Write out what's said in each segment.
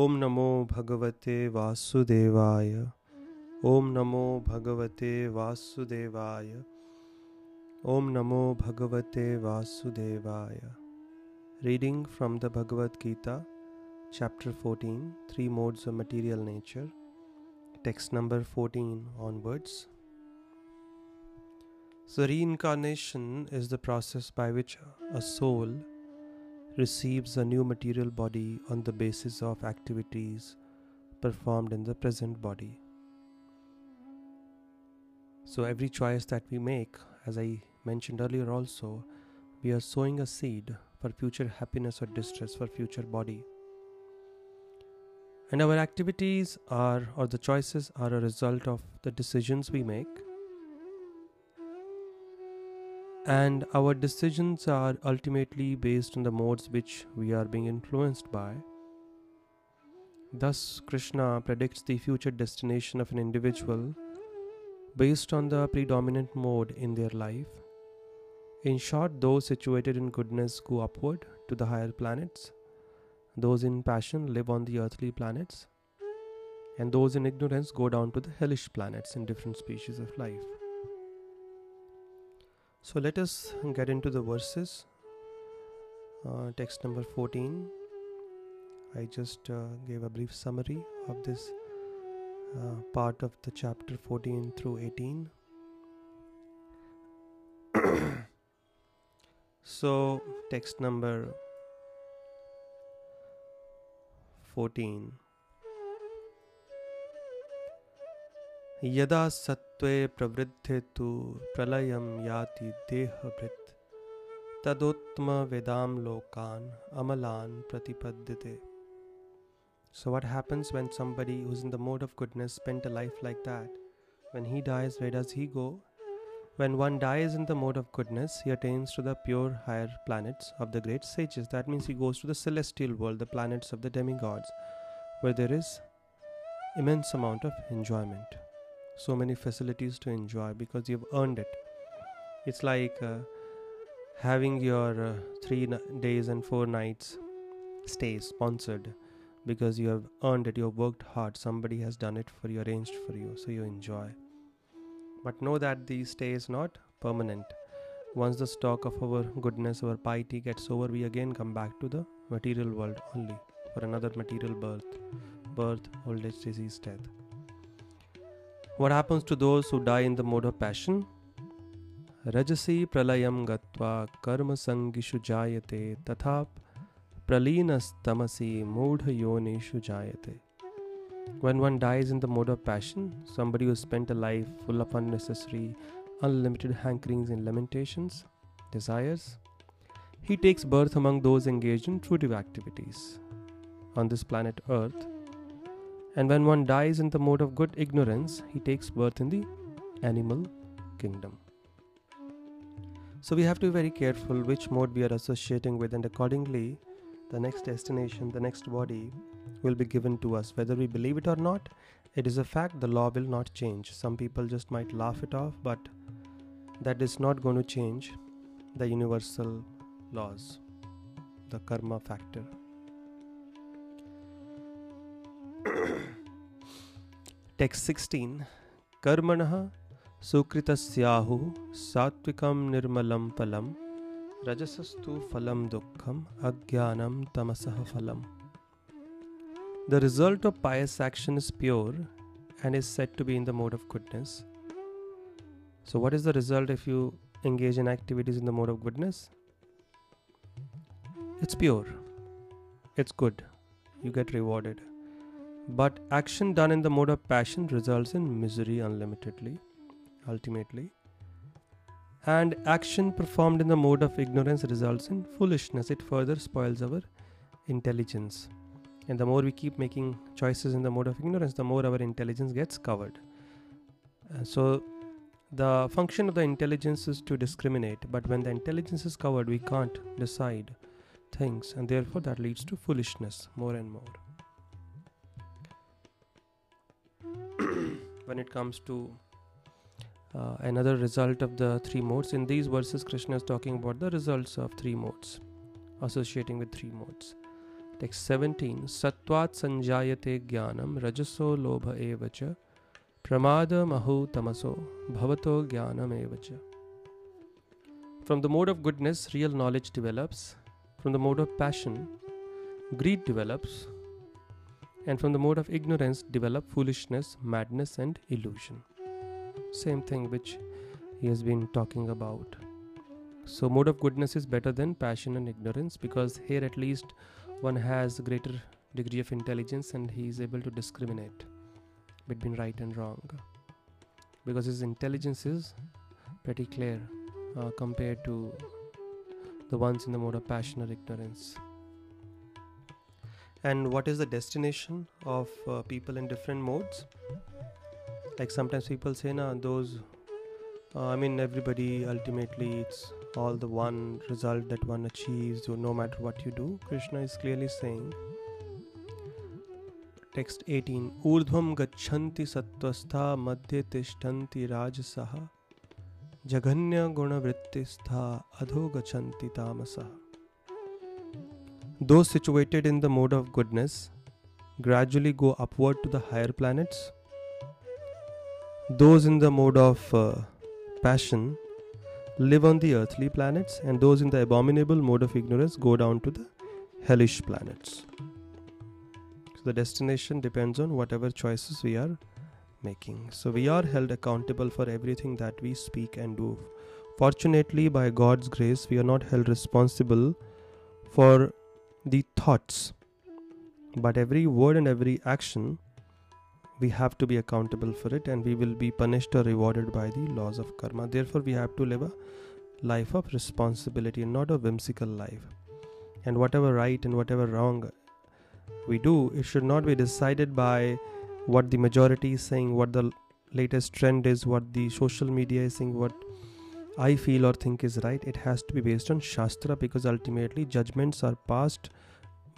ॐ नमो भगवते वासुदेवाय ॐ नमो भगवते वासुदेवाय ॐ नमो भगवते वासुदेवाय Reading from the Bhagavad Gita, chapter 14, Three Modes of Material Nature, text number 14 onwards. So, reincarnation is the process by which a soul receives a new material body on the basis of activities performed in the present body. So, every choice that we make, as I mentioned earlier also, we are sowing a seed for future happiness or distress for future body and our activities are or the choices are a result of the decisions we make and our decisions are ultimately based on the modes which we are being influenced by. Thus krishna predicts the future destination of an individual based on the predominant mode in their life. In short, those situated in goodness go upward to the higher planets, those in passion live on the earthly planets, and those in ignorance go down to the hellish planets in different species of life. So let us get into the verses. Uh, text number 14. I just uh, gave a brief summary of this uh, part of the chapter 14 through 18. So, text number 14 यदा सत्त्वे प्रवृद्धे तु प्रलयं याति देहभृत् तदोत्तमवेदां लोकान् amala'n pratipadzate. So what happens when somebody who's in the mode of goodness spent a life like that? When he dies, where does he go? When one dies in the mode of goodness, he attains to the pure higher planets of the great sages. That means he goes to the celestial world, the planets of the demigods, where there is immense amount of enjoyment. So many facilities to enjoy because you've earned it. It's like uh, having your uh, three days and four nights stay sponsored because you have earned it, you have worked hard, somebody has done it for you, arranged for you, so you enjoy. But know that the stay is not permanent. Once the stock of our goodness, our piety gets over, we again come back to the material world only for another material birth, birth, old age, disease, death. What happens to those who die in the mode of passion? Rajasi pralayam gatva karma sangishu jayate tathap praleenastamasi mudha yonishu jayate. When one dies in the mode of passion, somebody who spent a life full of unnecessary, unlimited hankerings and lamentations, desires, he takes birth among those engaged in fruitive activities on this planet Earth. And when one dies in the mode of good ignorance, he takes birth in the animal kingdom. So we have to be very careful which mode we are associating with, and accordingly, the next destination, the next body will be given to us. Whether we believe it or not, it is a fact, the law will not change. Some people just might laugh it off, but that is not going to change the universal laws, the karma factor. Text 16 Karmanah sukritasyahu satvikam nirmalam palam rajasastu phalam dukkham agyanam tamasah phalam the result of pious action is pure and is said to be in the mode of goodness. So, what is the result if you engage in activities in the mode of goodness? It's pure, it's good, you get rewarded. But action done in the mode of passion results in misery unlimitedly, ultimately. And action performed in the mode of ignorance results in foolishness, it further spoils our intelligence. And the more we keep making choices in the mode of ignorance, the more our intelligence gets covered. Uh, so, the function of the intelligence is to discriminate, but when the intelligence is covered, we can't decide things, and therefore that leads to foolishness more and more. When it comes to uh, another result of the three modes, in these verses, Krishna is talking about the results of three modes, associating with three modes. Text 17 Satvat sanjayate jnanam rajaso lobha evacha pramada mahu tamaso bhavato jnanam evacha. From the mode of goodness, real knowledge develops. From the mode of passion, greed develops. And from the mode of ignorance, develop foolishness, madness, and illusion. Same thing which he has been talking about. So, mode of goodness is better than passion and ignorance because here at least one has greater degree of intelligence and he is able to discriminate between right and wrong because his intelligence is pretty clear uh, compared to the ones in the mode of passion or ignorance. And what is the destination of uh, people in different modes? Like sometimes people say, "Na those." Uh, I mean, everybody ultimately it's all the one result that one achieves, no matter what you do. Krishna is clearly saying. Text 18 Urdhvam gachanti sattvastha madhye tishtanti rajasaha jaganya gunavrittistha adho gachanti tamasa. Those situated in the mode of goodness gradually go upward to the higher planets. Those in the mode of uh, passion live on the earthly planets, and those in the abominable mode of ignorance go down to the hellish planets. So the destination depends on whatever choices we are making. So we are held accountable for everything that we speak and do. Fortunately, by God's grace, we are not held responsible for the thoughts, but every word and every action we have to be accountable for it and we will be punished or rewarded by the laws of karma. Therefore, we have to live a life of responsibility and not a whimsical life. And whatever right and whatever wrong we do, it should not be decided by what the majority is saying, what the latest trend is, what the social media is saying, what I feel or think is right. It has to be based on Shastra because ultimately judgments are passed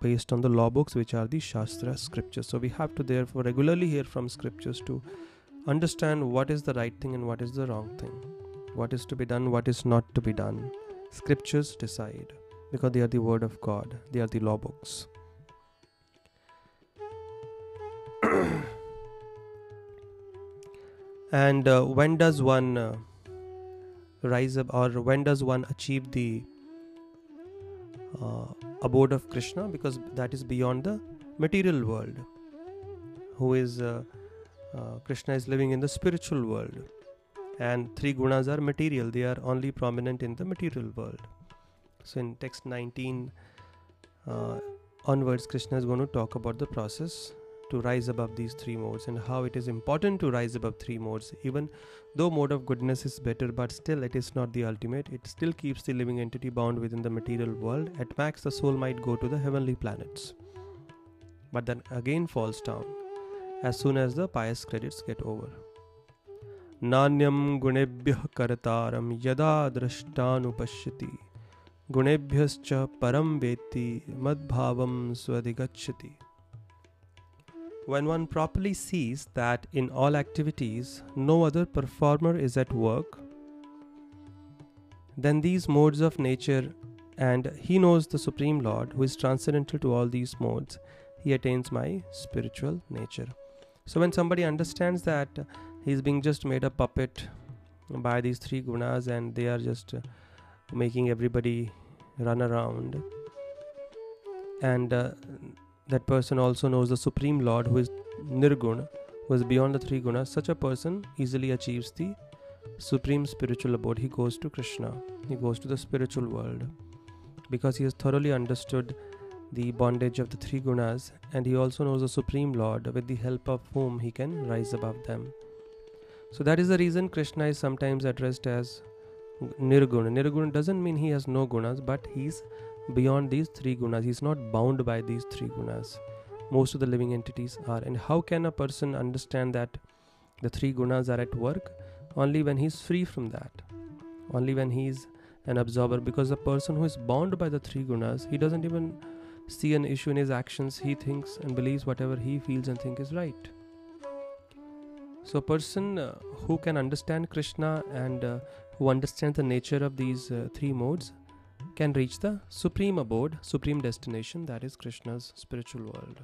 based on the law books, which are the Shastra scriptures. So we have to therefore regularly hear from scriptures to understand what is the right thing and what is the wrong thing, what is to be done, what is not to be done. Scriptures decide because they are the word of God, they are the law books. and uh, when does one uh, rise up or when does one achieve the uh, abode of Krishna because that is beyond the material world. Who is uh, uh, Krishna is living in the spiritual world, and three gunas are material, they are only prominent in the material world. So, in text 19 uh, onwards, Krishna is going to talk about the process to rise above these three modes and how it is important to rise above three modes even though mode of goodness is better but still it is not the ultimate it still keeps the living entity bound within the material world at max the soul might go to the heavenly planets but then again falls down as soon as the pious credits get over नान्यं गुणेभ्यः कर्तारं यदा द्रष्टानुपश्यति गुणेभ्यश्च परं वेत्ति मद्भावं स्वधिगच्छति when one properly sees that in all activities no other performer is at work, then these modes of nature and he knows the Supreme Lord who is transcendental to all these modes, he attains my spiritual nature. So when somebody understands that he's being just made a puppet by these three gunas and they are just making everybody run around and uh, that person also knows the Supreme Lord who is Nirguna, who is beyond the three gunas, such a person easily achieves the supreme spiritual abode. He goes to Krishna, he goes to the spiritual world because he has thoroughly understood the bondage of the three gunas and he also knows the Supreme Lord with the help of whom he can rise above them. So that is the reason Krishna is sometimes addressed as Nirguna. Nirguna doesn't mean he has no gunas, but he's beyond these three gunas. He's not bound by these three gunas. Most of the living entities are. And how can a person understand that the three gunas are at work? Only when he's free from that. Only when he's an absorber. Because a person who is bound by the three gunas, he doesn't even see an issue in his actions. He thinks and believes whatever he feels and thinks is right. So, a person uh, who can understand Krishna and uh, who understands the nature of these uh, three modes can reach the supreme abode, supreme destination, that is Krishna's spiritual world.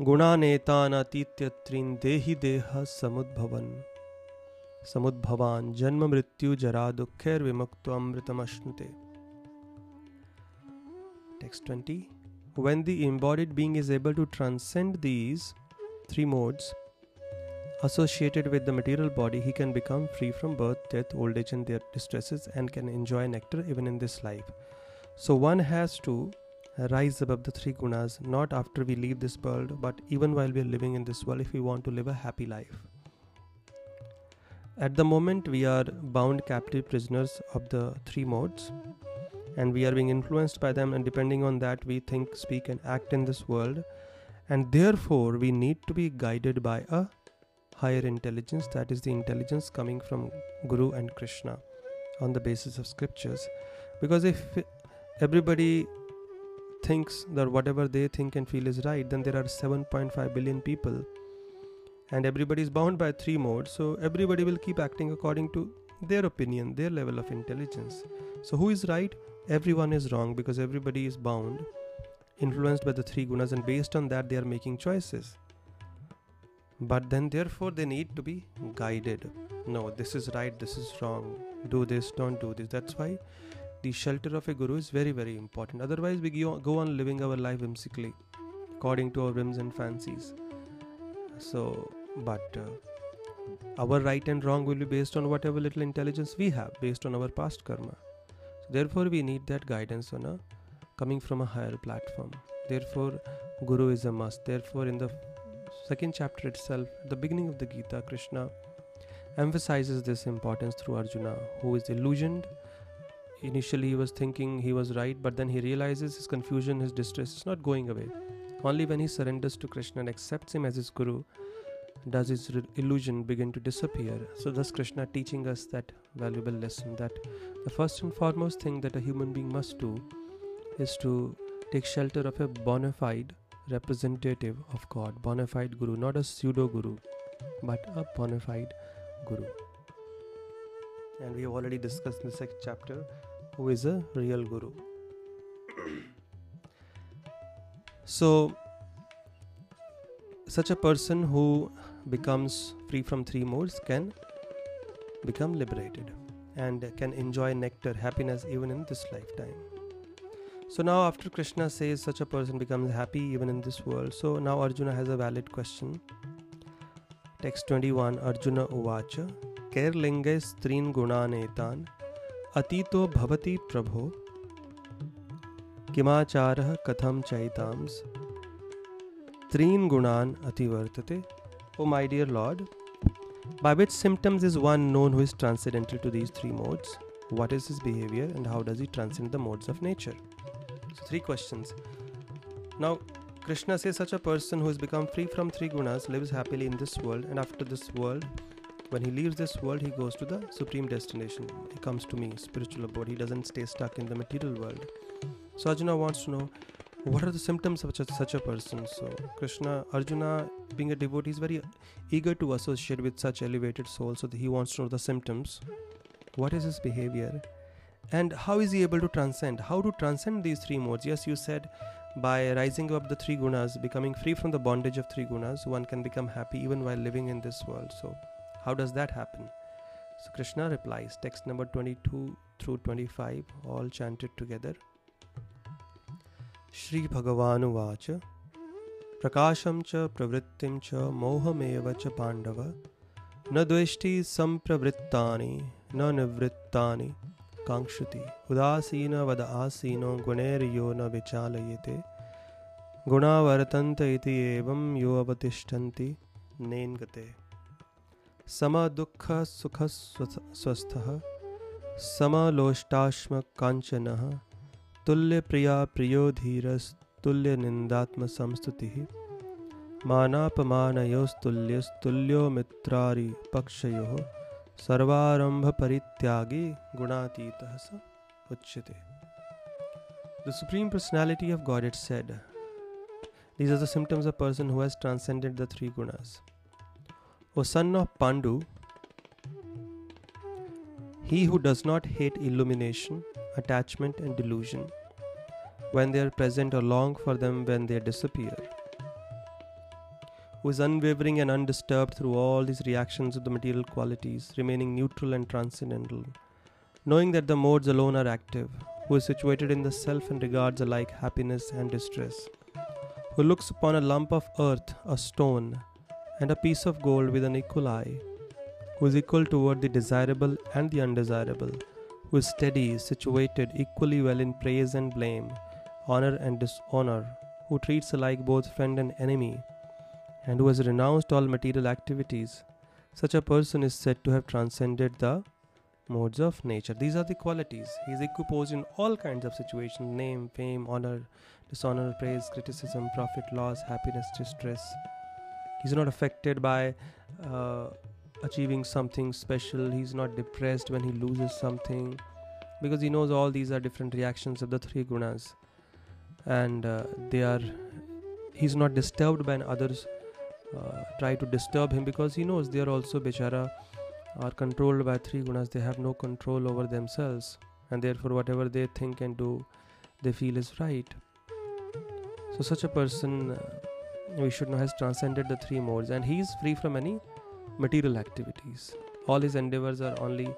गुणानेतानातीत्यत्रीन् देहि देह समुद्भवन् समुद्भवान् जन्म मृत्यु जरा दुःखैर्विमुक्तोऽमृतमश्नुते Text 20 When the embodied being is able to transcend these three modes associated with the material body, he can become free from birth, death, old age, and their distresses and can enjoy nectar even in this life. So one has to rise above the three gunas not after we leave this world, but even while we are living in this world if we want to live a happy life. At the moment, we are bound captive prisoners of the three modes and we are being influenced by them, and depending on that, we think, speak, and act in this world. And therefore, we need to be guided by a higher intelligence that is the intelligence coming from Guru and Krishna on the basis of scriptures. Because if everybody thinks that whatever they think and feel is right, then there are 7.5 billion people and everybody is bound by three modes, so everybody will keep acting according to their opinion, their level of intelligence. So, who is right? Everyone is wrong because everybody is bound, influenced by the three gunas, and based on that, they are making choices but then therefore they need to be guided. No this is right this is wrong. Do this don't do this. That's why the shelter of a guru is very very important. Otherwise we go on living our life whimsically according to our whims and fancies. So but uh, our right and wrong will be based on whatever little intelligence we have based on our past karma. So therefore we need that guidance on a coming from a higher platform. Therefore guru is a must. Therefore in the second chapter itself, at the beginning of the Gita, Krishna emphasizes this importance through Arjuna, who is illusioned. Initially, he was thinking he was right, but then he realizes his confusion, his distress is not going away. Only when he surrenders to Krishna and accepts him as his guru does his re- illusion begin to disappear. So, thus, Krishna teaching us that valuable lesson that the first and foremost thing that a human being must do is to take shelter of a bona fide representative of God, bona fide guru, not a pseudo guru, but a bona fide guru. And we have already discussed in the second chapter who is a real guru. so, such a person who becomes free from three modes can become liberated and can enjoy nectar, happiness even in this lifetime. So now, after Krishna says such a person becomes happy even in this world, so now Arjuna has a valid question. Text 21 Arjuna Uvacha Kairlinge Strin Gunanetan Atito Bhavati Prabho Kimacharah Katham Chaitams Trin Gunan Ativartate O my dear Lord, by which symptoms is one known who is transcendental to these three modes? What is his behavior and how does he transcend the modes of nature? Three questions. Now, Krishna says such a person who has become free from three gunas lives happily in this world, and after this world, when he leaves this world, he goes to the supreme destination. He comes to me, spiritual abode. He doesn't stay stuck in the material world. So Arjuna wants to know what are the symptoms of such a, such a person. So Krishna, Arjuna, being a devotee, is very eager to associate with such elevated souls. So he wants to know the symptoms. What is his behavior? and how is he able to transcend how to transcend these three modes yes you said by rising up the three gunas becoming free from the bondage of three gunas one can become happy even while living in this world so how does that happen so krishna replies text number 22 through 25 all chanted together Shri भगवानुवाच प्रकाशं च प्रवृत्तिं च मोहमेव च पाण्डव न द्वेष्टि सम्प्रवृत्तानि न निवृत्तानि कांक्षति उदासीन वद आसीनो गुणैर्यो न विचालयते। गुणा वर्तन्त इति एवं यो अवतिष्ठन्ति नेन्गते समदुःख सुख स्वस्थः समलोष्टाश्म काञ्चनः तुल्यप्रिया प्रियो धीरस्तुल्यनिन्दात्मसंस्तुतिः मानापमानयोस्तुल्यस्तुल्यो मित्रारिपक्षयोः सर्वारंभ परित्यागी गुणातीत स उच्यते The Supreme Personality of God, it said, These are the symptoms of a person who has transcended the three gunas. O son of Pandu, He who does not hate illumination, attachment, and delusion when they are present or long for them when they disappear, who is unwavering and undisturbed through all these reactions of the material qualities, remaining neutral and transcendental, knowing that the modes alone are active, who is situated in the self and regards alike happiness and distress, who looks upon a lump of earth, a stone, and a piece of gold with an equal eye, who is equal toward the desirable and the undesirable, who is steady, situated equally well in praise and blame, honor and dishonor, who treats alike both friend and enemy, and who has renounced all material activities. Such a person is said to have transcended the modes of nature. These are the qualities. He is equiposed in all kinds of situations name, fame, honor, dishonor, praise, criticism, profit, loss, happiness, distress. He's not affected by uh, achieving something special. He's not depressed when he loses something because he knows all these are different reactions of the three gunas and uh, they are he's not disturbed by others uh, try to disturb him because he knows they are also bichara are controlled by three gunas. They have no control over themselves and therefore whatever they think and do they feel is right. So such a person uh, we should know has transcended the three modes and he is free from any material activities. All his endeavors are only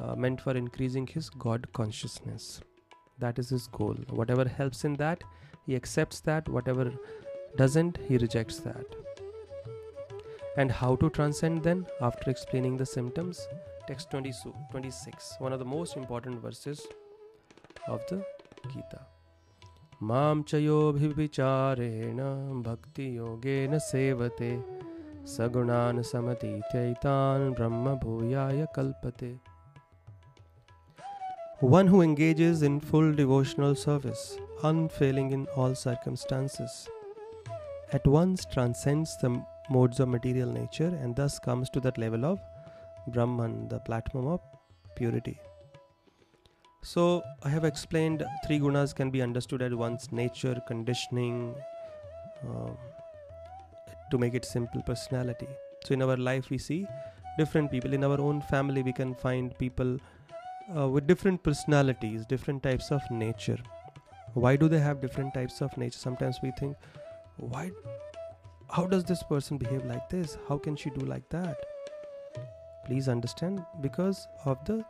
uh, meant for increasing his god consciousness. That is his goal. Whatever helps in that he accepts that. Whatever doesn't he rejects that and how to transcend then after explaining the symptoms text 22 26 one of the most important verses of the gita मां च योभिविचारेण भक्तियोगेन सेवते सगुणान् समतीत्यैतान् ब्रह्मभूयाय कल्पते One who engages in full devotional service, unfailing in all circumstances, at once transcends the modes of material nature and thus comes to that level of Brahman, the platform of purity. So, I have explained three gunas can be understood as one's nature, conditioning, uh, to make it simple, personality. So, in our life, we see different people. In our own family, we can find people uh, with different personalities, different types of nature. Why do they have different types of nature? Sometimes we think, why? How does this person behave like this? How can she do like that? Please understand because of the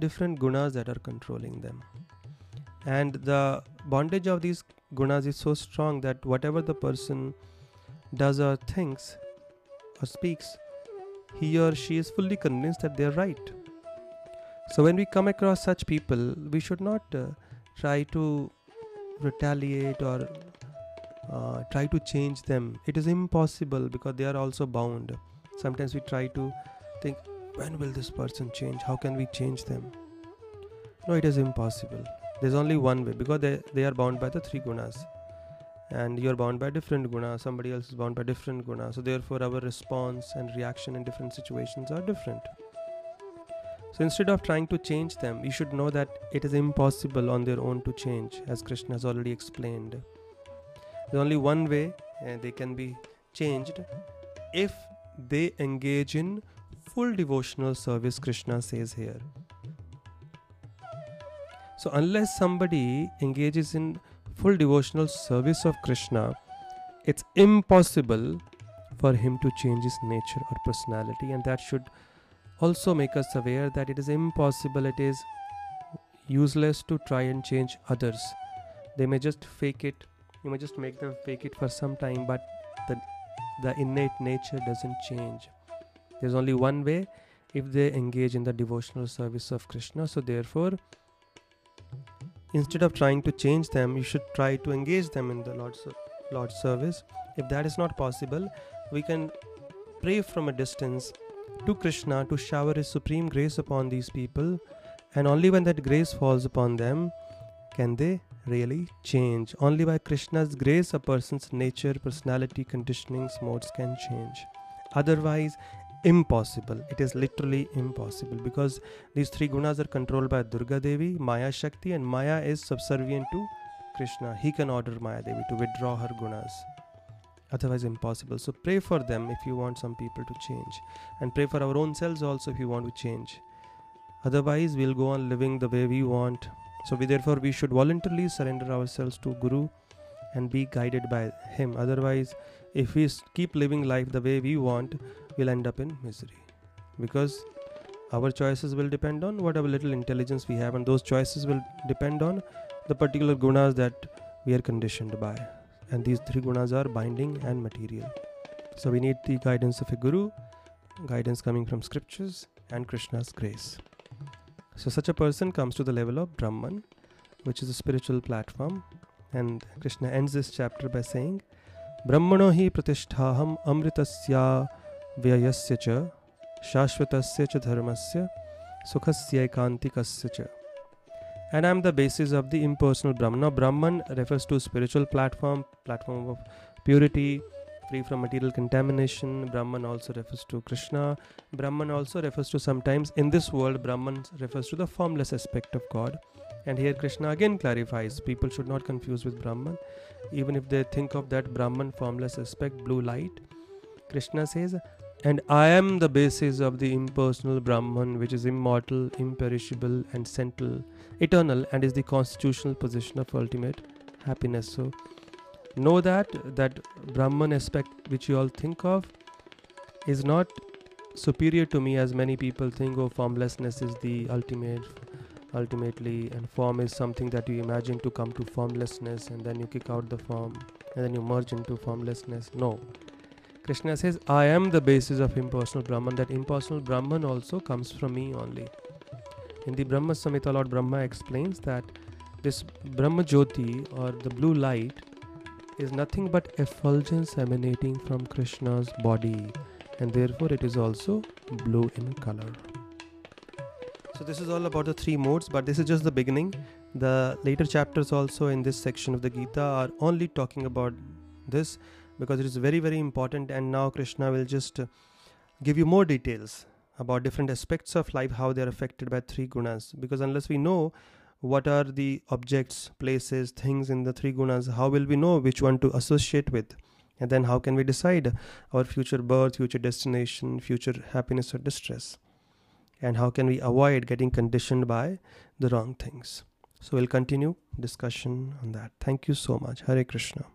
different gunas that are controlling them. And the bondage of these gunas is so strong that whatever the person does or thinks or speaks, he or she is fully convinced that they are right so, when we come across such people, we should not uh, try to retaliate or uh, try to change them. It is impossible because they are also bound. Sometimes we try to think, when will this person change? How can we change them? No, it is impossible. There's only one way because they, they are bound by the three gunas. And you're bound by different guna, somebody else is bound by different guna. So, therefore, our response and reaction in different situations are different. So instead of trying to change them, you should know that it is impossible on their own to change, as Krishna has already explained. There's only one way they can be changed if they engage in full devotional service, Krishna says here. So, unless somebody engages in full devotional service of Krishna, it's impossible for him to change his nature or personality, and that should also make us aware that it is impossible, it is useless to try and change others. They may just fake it, you may just make them fake it for some time, but the, the innate nature doesn't change. There's only one way if they engage in the devotional service of Krishna. So, therefore, instead of trying to change them, you should try to engage them in the Lord's, Lord's service. If that is not possible, we can pray from a distance to Krishna to shower His supreme grace upon these people, and only when that grace falls upon them can they really change. Only by Krishna's grace, a person's nature, personality, conditionings, modes can change. Otherwise, impossible. It is literally impossible because these three gunas are controlled by Durga Devi, Maya Shakti, and Maya is subservient to Krishna. He can order Maya Devi to withdraw her gunas otherwise impossible so pray for them if you want some people to change and pray for our own selves also if you want to change Otherwise, we'll go on living the way we want. So, we therefore we should voluntarily surrender ourselves to Guru and be guided by Him. Otherwise, if we keep living life the way we want, we'll end up in misery. Because our choices will depend on whatever little intelligence we have, and those choices will depend on the particular gunas that we are conditioned by. And these three gunas are binding and material. So we need the guidance of a guru, guidance coming from scriptures, and Krishna's grace. So such a person comes to the level of Brahman, which is a spiritual platform. And Krishna ends this chapter by saying, Brahmano hi pratisthaham amritasya vyayasya cha shashvatasya cha dharmasya sukhasya ekantikasya cha. And I am the basis of the impersonal Brahman. Now Brahman refers to spiritual platform, platform of purity, free from material contamination. Brahman also refers to Krishna. Brahman also refers to sometimes in this world, Brahman refers to the formless aspect of God. And here Krishna again clarifies people should not confuse with Brahman. Even if they think of that Brahman formless aspect, blue light, Krishna says, and I am the basis of the impersonal Brahman, which is immortal, imperishable, and central, eternal, and is the constitutional position of ultimate happiness. So, know that that brahman aspect which you all think of is not superior to me as many people think. Oh formlessness is the ultimate ultimately and form is something that you imagine to come to formlessness and then you kick out the form and then you merge into formlessness. No. Krishna says i am the basis of impersonal brahman that impersonal brahman also comes from me only. In the brahma samhita lord brahma explains that this brahma jyoti or the blue light is nothing but effulgence emanating from Krishna's body, and therefore it is also blue in color. So, this is all about the three modes, but this is just the beginning. The later chapters, also in this section of the Gita, are only talking about this because it is very, very important. And now Krishna will just give you more details about different aspects of life, how they are affected by three gunas. Because unless we know what are the objects, places, things in the three gunas? How will we know which one to associate with? And then how can we decide our future birth, future destination, future happiness or distress? And how can we avoid getting conditioned by the wrong things? So we'll continue discussion on that. Thank you so much. Hare Krishna.